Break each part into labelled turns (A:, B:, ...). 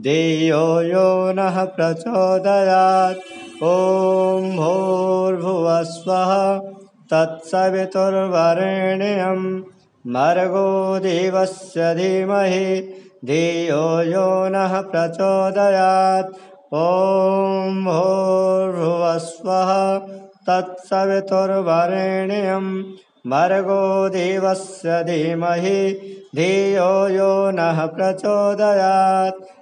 A: धियो यो नः प्रचोदयात्। ॐ भूर्भुवस्वः तत्सवितुर्वरेण्यं। भर्गो देवस्य धीमहि धियो यो नः प्रचोदयात्। ॐ भूर्भुवस्वः तत्सवितुर्वरेण्यं। भर्गो देवस्य धीमहि धियो यो नः प्रचोदयात्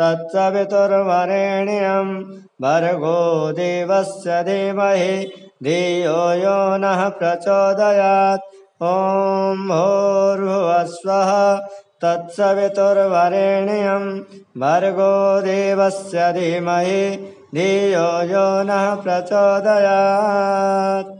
A: तत्सवितुर्वरेण्यं भर्गो देवस्य धीमहि धियो यो नः प्रचोदयात्। ॐ भूर्भुवस्वः तत्सवितुर्वरेण्यं भर्गो देवस्य धीमहि धियो यो नः प्रचोदयात्